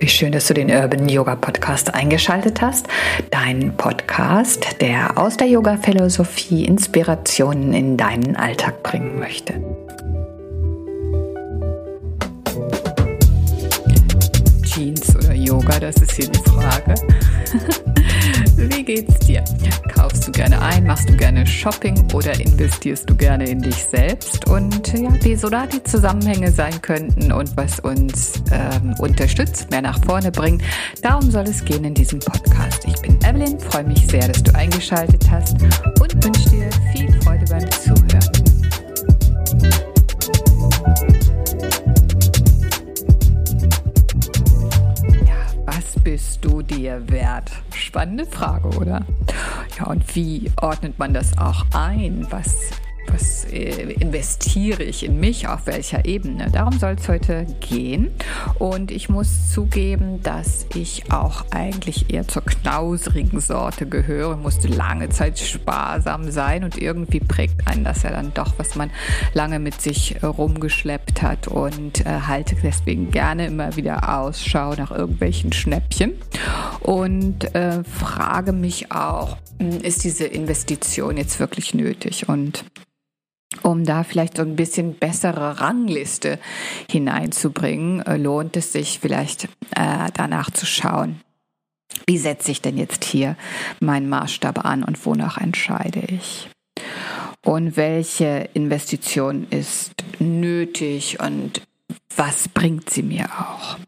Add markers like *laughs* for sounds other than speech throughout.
wie schön, dass du den Urban Yoga Podcast eingeschaltet hast. Dein Podcast, der aus der Yoga-Philosophie Inspirationen in deinen Alltag bringen möchte. Jeans oder Yoga, das ist hier die Frage. *laughs* Wie geht's dir? Kaufst du gerne ein? Machst du gerne Shopping oder investierst du gerne in dich selbst? Und ja, wie so da die Zusammenhänge sein könnten und was uns ähm, unterstützt, mehr nach vorne bringt, darum soll es gehen in diesem Podcast. Ich bin Evelyn, freue mich sehr, dass du eingeschaltet hast und wünsche dir viel Freude beim Zuhören. Bist du dir wert? Spannende Frage, oder? Ja, und wie ordnet man das auch ein? Was was äh, investiere ich in mich, auf welcher Ebene. Darum soll es heute gehen. Und ich muss zugeben, dass ich auch eigentlich eher zur knausrigen Sorte gehöre, musste lange Zeit sparsam sein und irgendwie prägt einen das ja dann doch, was man lange mit sich rumgeschleppt hat und äh, halte deswegen gerne immer wieder Ausschau nach irgendwelchen Schnäppchen und äh, frage mich auch, hm, ist diese Investition jetzt wirklich nötig? Und um da vielleicht so ein bisschen bessere Rangliste hineinzubringen, äh, lohnt es sich vielleicht äh, danach zu schauen. Wie setze ich denn jetzt hier meinen Maßstab an und wonach entscheide ich? Und welche Investition ist nötig und was bringt sie mir auch?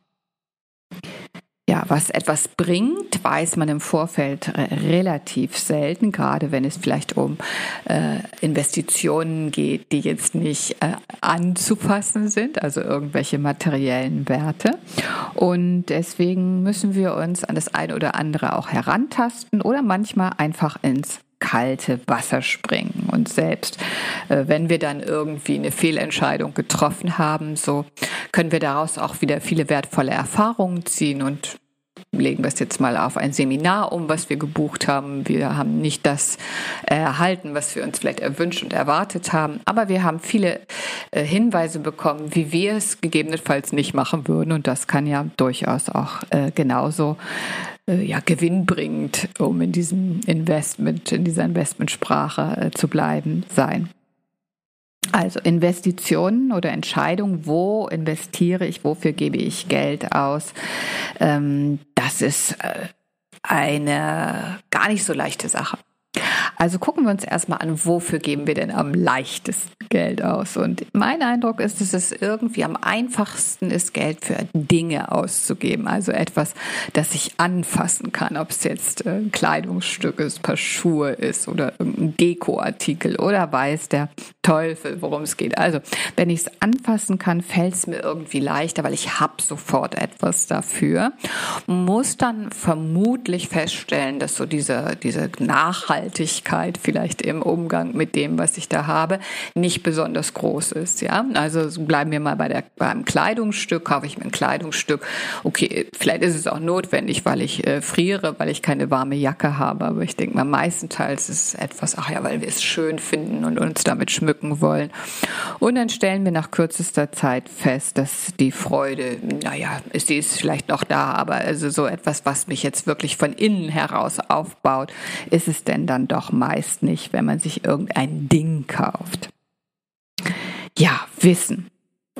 Ja, was etwas bringt, weiß man im Vorfeld relativ selten, gerade wenn es vielleicht um äh, Investitionen geht, die jetzt nicht äh, anzufassen sind, also irgendwelche materiellen Werte. Und deswegen müssen wir uns an das eine oder andere auch herantasten oder manchmal einfach ins kalte Wasser springen. Und selbst äh, wenn wir dann irgendwie eine Fehlentscheidung getroffen haben, so können wir daraus auch wieder viele wertvolle Erfahrungen ziehen und legen wir es jetzt mal auf ein Seminar um, was wir gebucht haben. Wir haben nicht das erhalten, was wir uns vielleicht erwünscht und erwartet haben, aber wir haben viele äh, Hinweise bekommen, wie wir es gegebenenfalls nicht machen würden und das kann ja durchaus auch äh, genauso äh, ja, gewinnbringend, um in diesem Investment, in dieser Investmentsprache zu bleiben, sein. Also Investitionen oder Entscheidungen, wo investiere ich, wofür gebe ich Geld aus, ähm, das ist äh, eine gar nicht so leichte Sache. Also gucken wir uns erstmal an, wofür geben wir denn am leichtesten Geld aus? Und mein Eindruck ist, dass es irgendwie am einfachsten ist, Geld für Dinge auszugeben. Also etwas, das ich anfassen kann, ob es jetzt ein Kleidungsstück ist, ein paar Schuhe ist oder ein Dekoartikel oder weiß der Teufel, worum es geht. Also wenn ich es anfassen kann, fällt es mir irgendwie leichter, weil ich habe sofort etwas dafür. Muss dann vermutlich feststellen, dass so diese, diese Nachhaltigkeit Leichtigkeit vielleicht im Umgang mit dem, was ich da habe, nicht besonders groß ist. Ja, also bleiben wir mal bei der beim Kleidungsstück. Kaufe ich mir ein Kleidungsstück. Okay, vielleicht ist es auch notwendig, weil ich äh, friere, weil ich keine warme Jacke habe. Aber ich denke mal, meistenteils ist es etwas, ach ja, weil wir es schön finden und uns damit schmücken wollen. Und dann stellen wir nach kürzester Zeit fest, dass die Freude, naja, sie ist vielleicht noch da, aber also so etwas, was mich jetzt wirklich von innen heraus aufbaut, ist es denn dann doch meist nicht, wenn man sich irgendein Ding kauft. Ja, Wissen.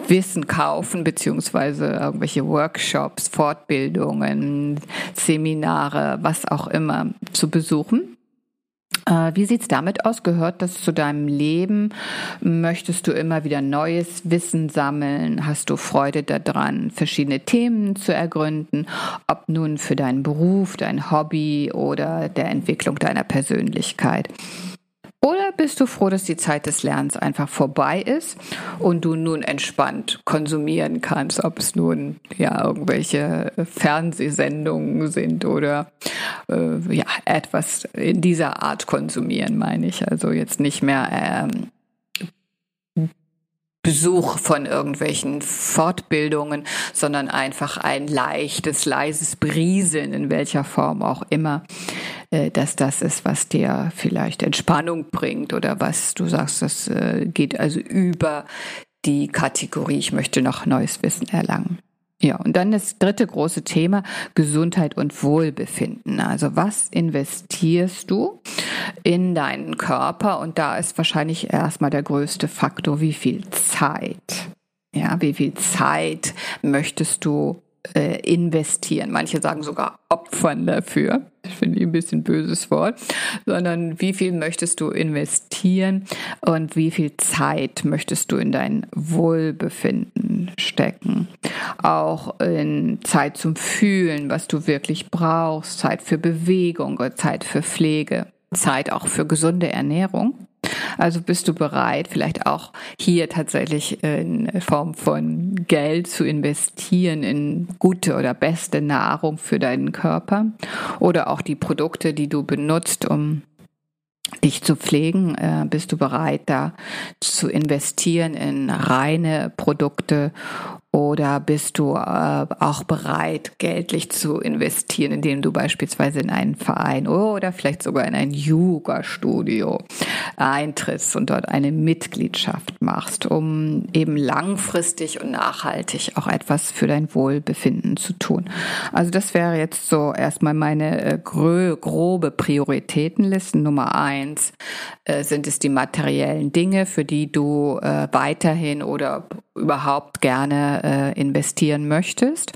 Wissen kaufen, beziehungsweise irgendwelche Workshops, Fortbildungen, Seminare, was auch immer zu besuchen. Äh, wie sieht's damit aus? Gehört das zu deinem Leben? Möchtest du immer wieder neues Wissen sammeln? Hast du Freude daran, verschiedene Themen zu ergründen? Ob nun für deinen Beruf, dein Hobby oder der Entwicklung deiner Persönlichkeit? Oder bist du froh, dass die Zeit des Lernens einfach vorbei ist und du nun entspannt konsumieren kannst, ob es nun ja irgendwelche Fernsehsendungen sind oder äh, ja etwas in dieser Art konsumieren, meine ich. Also jetzt nicht mehr ähm, Besuch von irgendwelchen Fortbildungen, sondern einfach ein leichtes, leises Brieseln in welcher Form auch immer, äh, dass das ist, was dir vielleicht Entspannung bringt oder was du sagst, das äh, geht also über die Kategorie, ich möchte noch neues Wissen erlangen. Ja, und dann das dritte große Thema, Gesundheit und Wohlbefinden. Also was investierst du in deinen Körper? Und da ist wahrscheinlich erstmal der größte Faktor, wie viel Zeit. Ja, wie viel Zeit möchtest du äh, investieren. Manche sagen sogar opfern dafür. Das finde ich ein bisschen böses Wort. Sondern wie viel möchtest du investieren und wie viel Zeit möchtest du in dein Wohlbefinden stecken. Auch in Zeit zum Fühlen, was du wirklich brauchst, Zeit für Bewegung, Zeit für Pflege, Zeit auch für gesunde Ernährung. Also bist du bereit, vielleicht auch hier tatsächlich in Form von Geld zu investieren in gute oder beste Nahrung für deinen Körper oder auch die Produkte, die du benutzt, um dich zu pflegen, äh, bist du bereit, da zu investieren in reine Produkte oder bist du äh, auch bereit, geldlich zu investieren, indem du beispielsweise in einen Verein oder vielleicht sogar in ein Yoga-Studio eintrittst und dort eine Mitgliedschaft machst, um eben langfristig und nachhaltig auch etwas für dein Wohlbefinden zu tun. Also das wäre jetzt so erstmal meine äh, grobe Prioritätenlisten. Nummer eins äh, sind es die materiellen Dinge, für die du äh, weiterhin oder überhaupt gerne äh, investieren möchtest?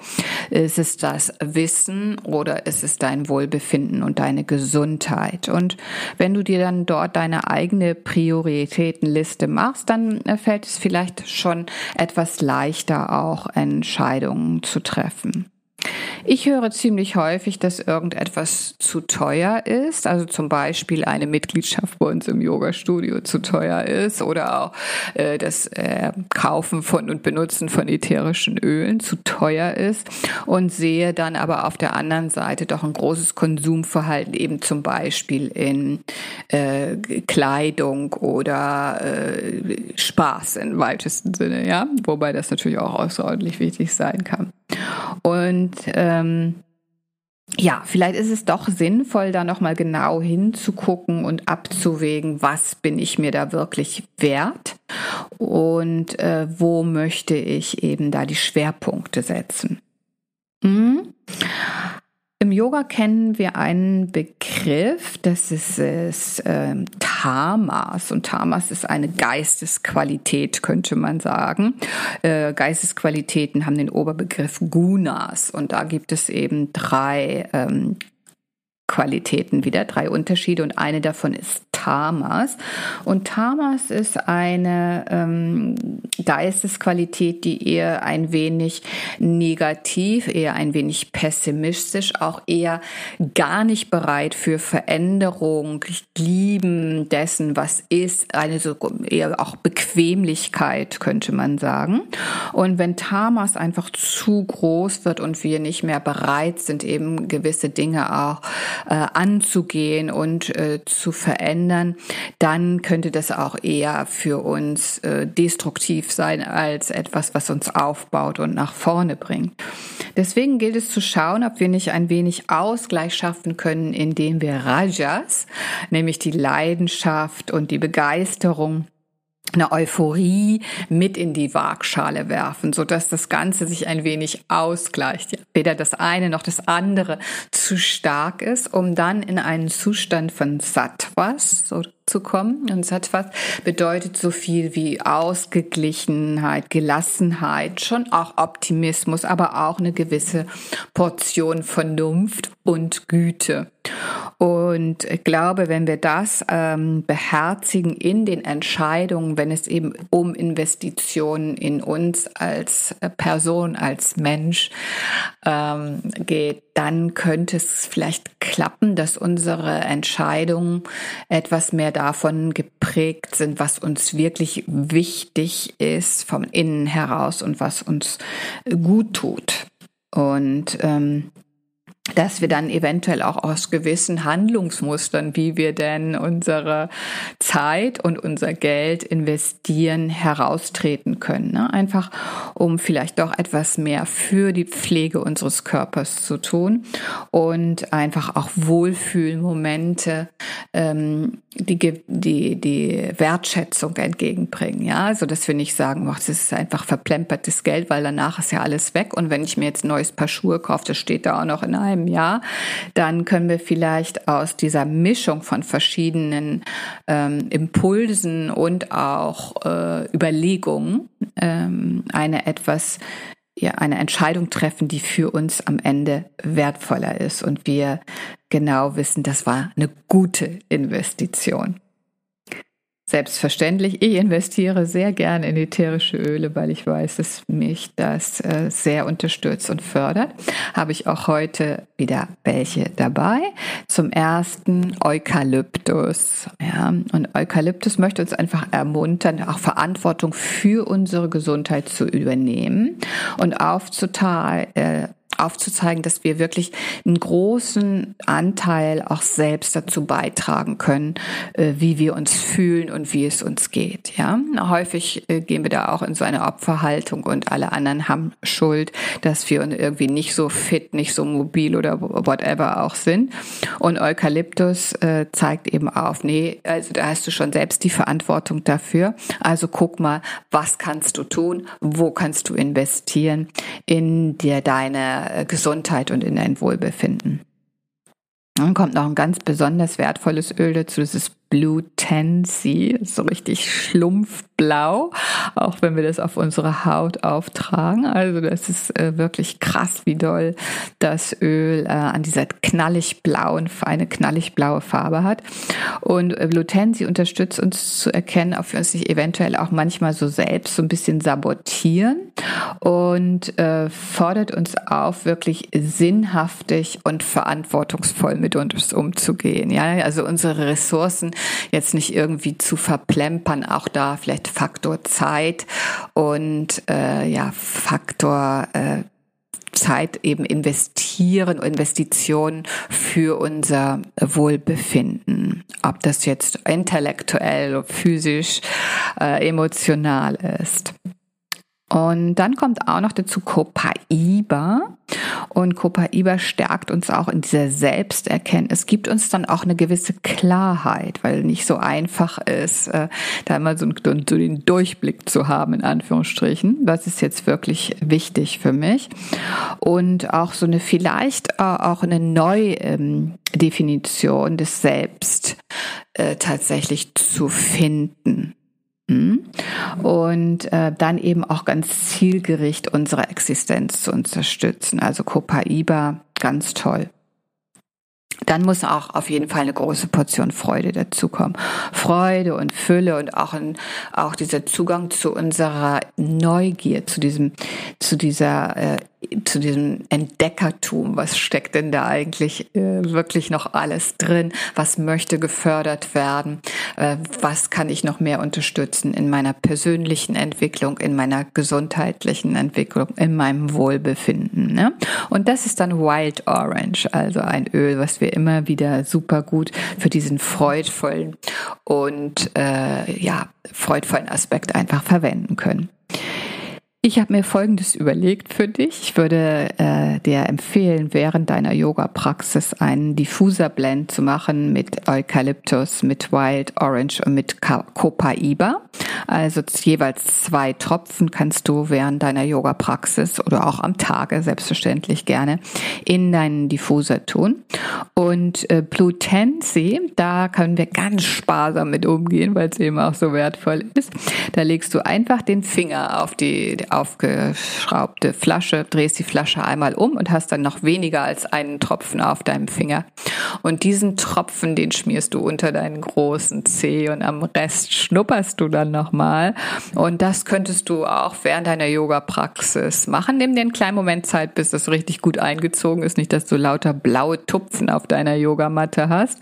Ist es das Wissen oder ist es dein Wohlbefinden und deine Gesundheit? Und wenn du dir dann dort deine eigene Prioritätenliste machst, dann äh, fällt es vielleicht schon etwas leichter, auch Entscheidungen zu treffen. Ich höre ziemlich häufig, dass irgendetwas zu teuer ist, also zum Beispiel eine Mitgliedschaft bei uns im Yoga-Studio zu teuer ist oder auch äh, das äh, Kaufen von und Benutzen von ätherischen Ölen zu teuer ist. Und sehe dann aber auf der anderen Seite doch ein großes Konsumverhalten eben zum Beispiel in äh, Kleidung oder Spaß im weitesten Sinne, ja, wobei das natürlich auch außerordentlich wichtig sein kann. Und ähm, ja, vielleicht ist es doch sinnvoll, da nochmal genau hinzugucken und abzuwägen, was bin ich mir da wirklich wert und äh, wo möchte ich eben da die Schwerpunkte setzen. Mhm. Im Yoga kennen wir einen Begriff, das ist, ist äh, Tamas. Und Tamas ist eine Geistesqualität, könnte man sagen. Äh, Geistesqualitäten haben den Oberbegriff Gunas. Und da gibt es eben drei ähm, Qualitäten wieder, drei Unterschiede und eine davon ist Tamas. Und Tamas ist eine ähm, Geistesqualität, die eher ein wenig negativ, eher ein wenig pessimistisch, auch eher gar nicht bereit für Veränderung, Lieben dessen, was ist, eine so eher auch Bequemlichkeit, könnte man sagen. Und wenn Tamas einfach zu groß wird und wir nicht mehr bereit sind, eben gewisse Dinge auch äh, anzugehen und äh, zu verändern, dann könnte das auch eher für uns äh, destruktiv sein als etwas, was uns aufbaut und nach vorne bringt. Deswegen gilt es zu schauen, ob wir nicht ein wenig Ausgleich schaffen können, indem wir Rajas, nämlich die Leidenschaft und die Begeisterung, eine Euphorie mit in die Waagschale werfen, so dass das Ganze sich ein wenig ausgleicht. Weder das eine noch das andere zu stark ist, um dann in einen Zustand von Sattvas, so zu kommen. Und Sattvas bedeutet so viel wie Ausgeglichenheit, Gelassenheit, schon auch Optimismus, aber auch eine gewisse Portion Vernunft und Güte. Und ich glaube, wenn wir das ähm, beherzigen in den Entscheidungen, wenn es eben um Investitionen in uns als Person, als Mensch ähm, geht, dann könnte es vielleicht klappen, dass unsere Entscheidungen etwas mehr davon geprägt sind, was uns wirklich wichtig ist vom Innen heraus und was uns gut tut. Und ähm, dass wir dann eventuell auch aus gewissen Handlungsmustern, wie wir denn unsere Zeit und unser Geld investieren, heraustreten können. Ne? Einfach um vielleicht doch etwas mehr für die Pflege unseres Körpers zu tun und einfach auch Wohlfühlmomente, ähm, die, die, die Wertschätzung entgegenbringen. Ja, also dass wir nicht sagen, ach, das ist einfach verplempertes Geld, weil danach ist ja alles weg. Und wenn ich mir jetzt ein neues Paar Schuhe kaufe, das steht da auch noch in einem Jahr, dann können wir vielleicht aus dieser Mischung von verschiedenen ähm, Impulsen und auch äh, Überlegungen ähm, eine etwas ja, eine Entscheidung treffen, die für uns am Ende wertvoller ist und wir genau wissen, das war eine gute Investition. Selbstverständlich, ich investiere sehr gerne in ätherische Öle, weil ich weiß, dass mich das äh, sehr unterstützt und fördert. Habe ich auch heute wieder welche dabei. Zum ersten Eukalyptus. Ja, und Eukalyptus möchte uns einfach ermuntern, auch Verantwortung für unsere Gesundheit zu übernehmen und aufzuteilen, äh, aufzuzeigen, dass wir wirklich einen großen Anteil auch selbst dazu beitragen können, äh, wie wir uns fühlen und wie es uns geht. Ja, häufig äh, gehen wir da auch in so eine Opferhaltung und alle anderen haben Schuld, dass wir irgendwie nicht so fit, nicht so mobil oder whatever auch sind. Und Eukalyptus äh, zeigt eben auf, nee, also da hast du schon selbst die Verantwortung dafür. Also guck mal, was kannst du tun? Wo kannst du investieren in dir deine äh, Gesundheit und in dein Wohlbefinden. Dann kommt noch ein ganz besonders wertvolles Öl dazu, das ist Blue Tansy, so richtig schlumpfblau, auch wenn wir das auf unsere Haut auftragen. Also das ist äh, wirklich krass, wie doll das Öl äh, an dieser knallig blauen, feine knallig blaue Farbe hat. Und äh, Blue Tansy unterstützt uns zu erkennen, ob wir uns nicht eventuell auch manchmal so selbst so ein bisschen sabotieren und äh, fordert uns auf, wirklich sinnhaftig und verantwortungsvoll mit uns umzugehen. Ja, also unsere Ressourcen jetzt nicht irgendwie zu verplempern. Auch da vielleicht Faktor Zeit und äh, ja Faktor äh, Zeit eben investieren, Investitionen für unser Wohlbefinden. Ob das jetzt intellektuell, physisch, äh, emotional ist. Und dann kommt auch noch dazu Copaiba. Und Copaiba stärkt uns auch in dieser Selbsterkenntnis, gibt uns dann auch eine gewisse Klarheit, weil nicht so einfach ist, äh, da immer so, so den Durchblick zu haben, in Anführungsstrichen. Was ist jetzt wirklich wichtig für mich? Und auch so eine vielleicht äh, auch eine Neudefinition des Selbst äh, tatsächlich zu finden. Mhm. Und äh, dann eben auch ganz zielgericht unsere Existenz zu unterstützen. Also Copaiba, ganz toll. Dann muss auch auf jeden Fall eine große Portion Freude dazukommen. Freude und Fülle und auch, ein, auch dieser Zugang zu unserer Neugier, zu diesem, zu dieser äh, zu diesem Entdeckertum. Was steckt denn da eigentlich äh, wirklich noch alles drin? Was möchte gefördert werden? Äh, was kann ich noch mehr unterstützen in meiner persönlichen Entwicklung, in meiner gesundheitlichen Entwicklung, in meinem Wohlbefinden? Ne? Und das ist dann Wild Orange, also ein Öl, was wir immer wieder super gut für diesen freudvollen und äh, ja freudvollen Aspekt einfach verwenden können. Ich habe mir Folgendes überlegt für dich. Ich würde äh, dir empfehlen, während deiner Yoga-Praxis einen Diffuser-Blend zu machen mit Eukalyptus, mit Wild Orange und mit Copaiba. Also jeweils zwei Tropfen kannst du während deiner Yoga-Praxis oder auch am Tage selbstverständlich gerne in deinen Diffuser tun. Und äh, Blue Tansy, da können wir ganz sparsam mit umgehen, weil es eben auch so wertvoll ist. Da legst du einfach den Finger auf die aufgeschraubte Flasche, drehst die Flasche einmal um und hast dann noch weniger als einen Tropfen auf deinem Finger. Und diesen Tropfen, den schmierst du unter deinen großen Zeh und am Rest schnupperst du dann nochmal. Und das könntest du auch während deiner Yoga-Praxis machen. Nimm dir einen kleinen Moment Zeit, bis das richtig gut eingezogen ist. Nicht, dass du lauter blaue Tupfen auf deiner Yogamatte hast.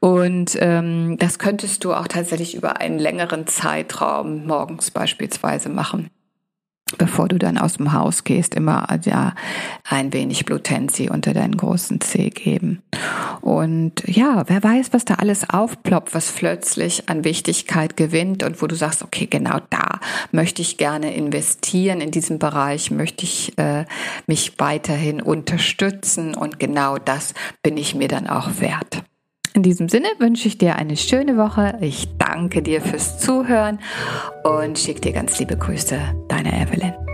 Und ähm, das könntest du auch tatsächlich über einen längeren Zeitraum morgens beispielsweise machen. Bevor du dann aus dem Haus gehst, immer ja ein wenig Blutensi unter deinen großen Zeh geben. Und ja, wer weiß, was da alles aufploppt, was plötzlich an Wichtigkeit gewinnt und wo du sagst, okay, genau da möchte ich gerne investieren, in diesem Bereich möchte ich äh, mich weiterhin unterstützen und genau das bin ich mir dann auch wert. In diesem Sinne wünsche ich dir eine schöne Woche. Ich danke dir fürs Zuhören und schicke dir ganz liebe Grüße, deine Evelyn.